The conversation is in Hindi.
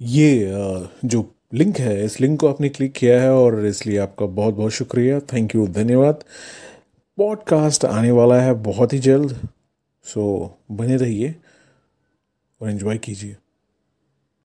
ये जो लिंक है, इस लिंक को आपने क्लिक किया है और इसलिए आपका बहुत बहुत शुक्रिया। थैंक यू धन्यवाद। पॉडकास्ट आने वाला है बहुत ही जल्द। सो बने रहिए और एंजॉय कीजिए।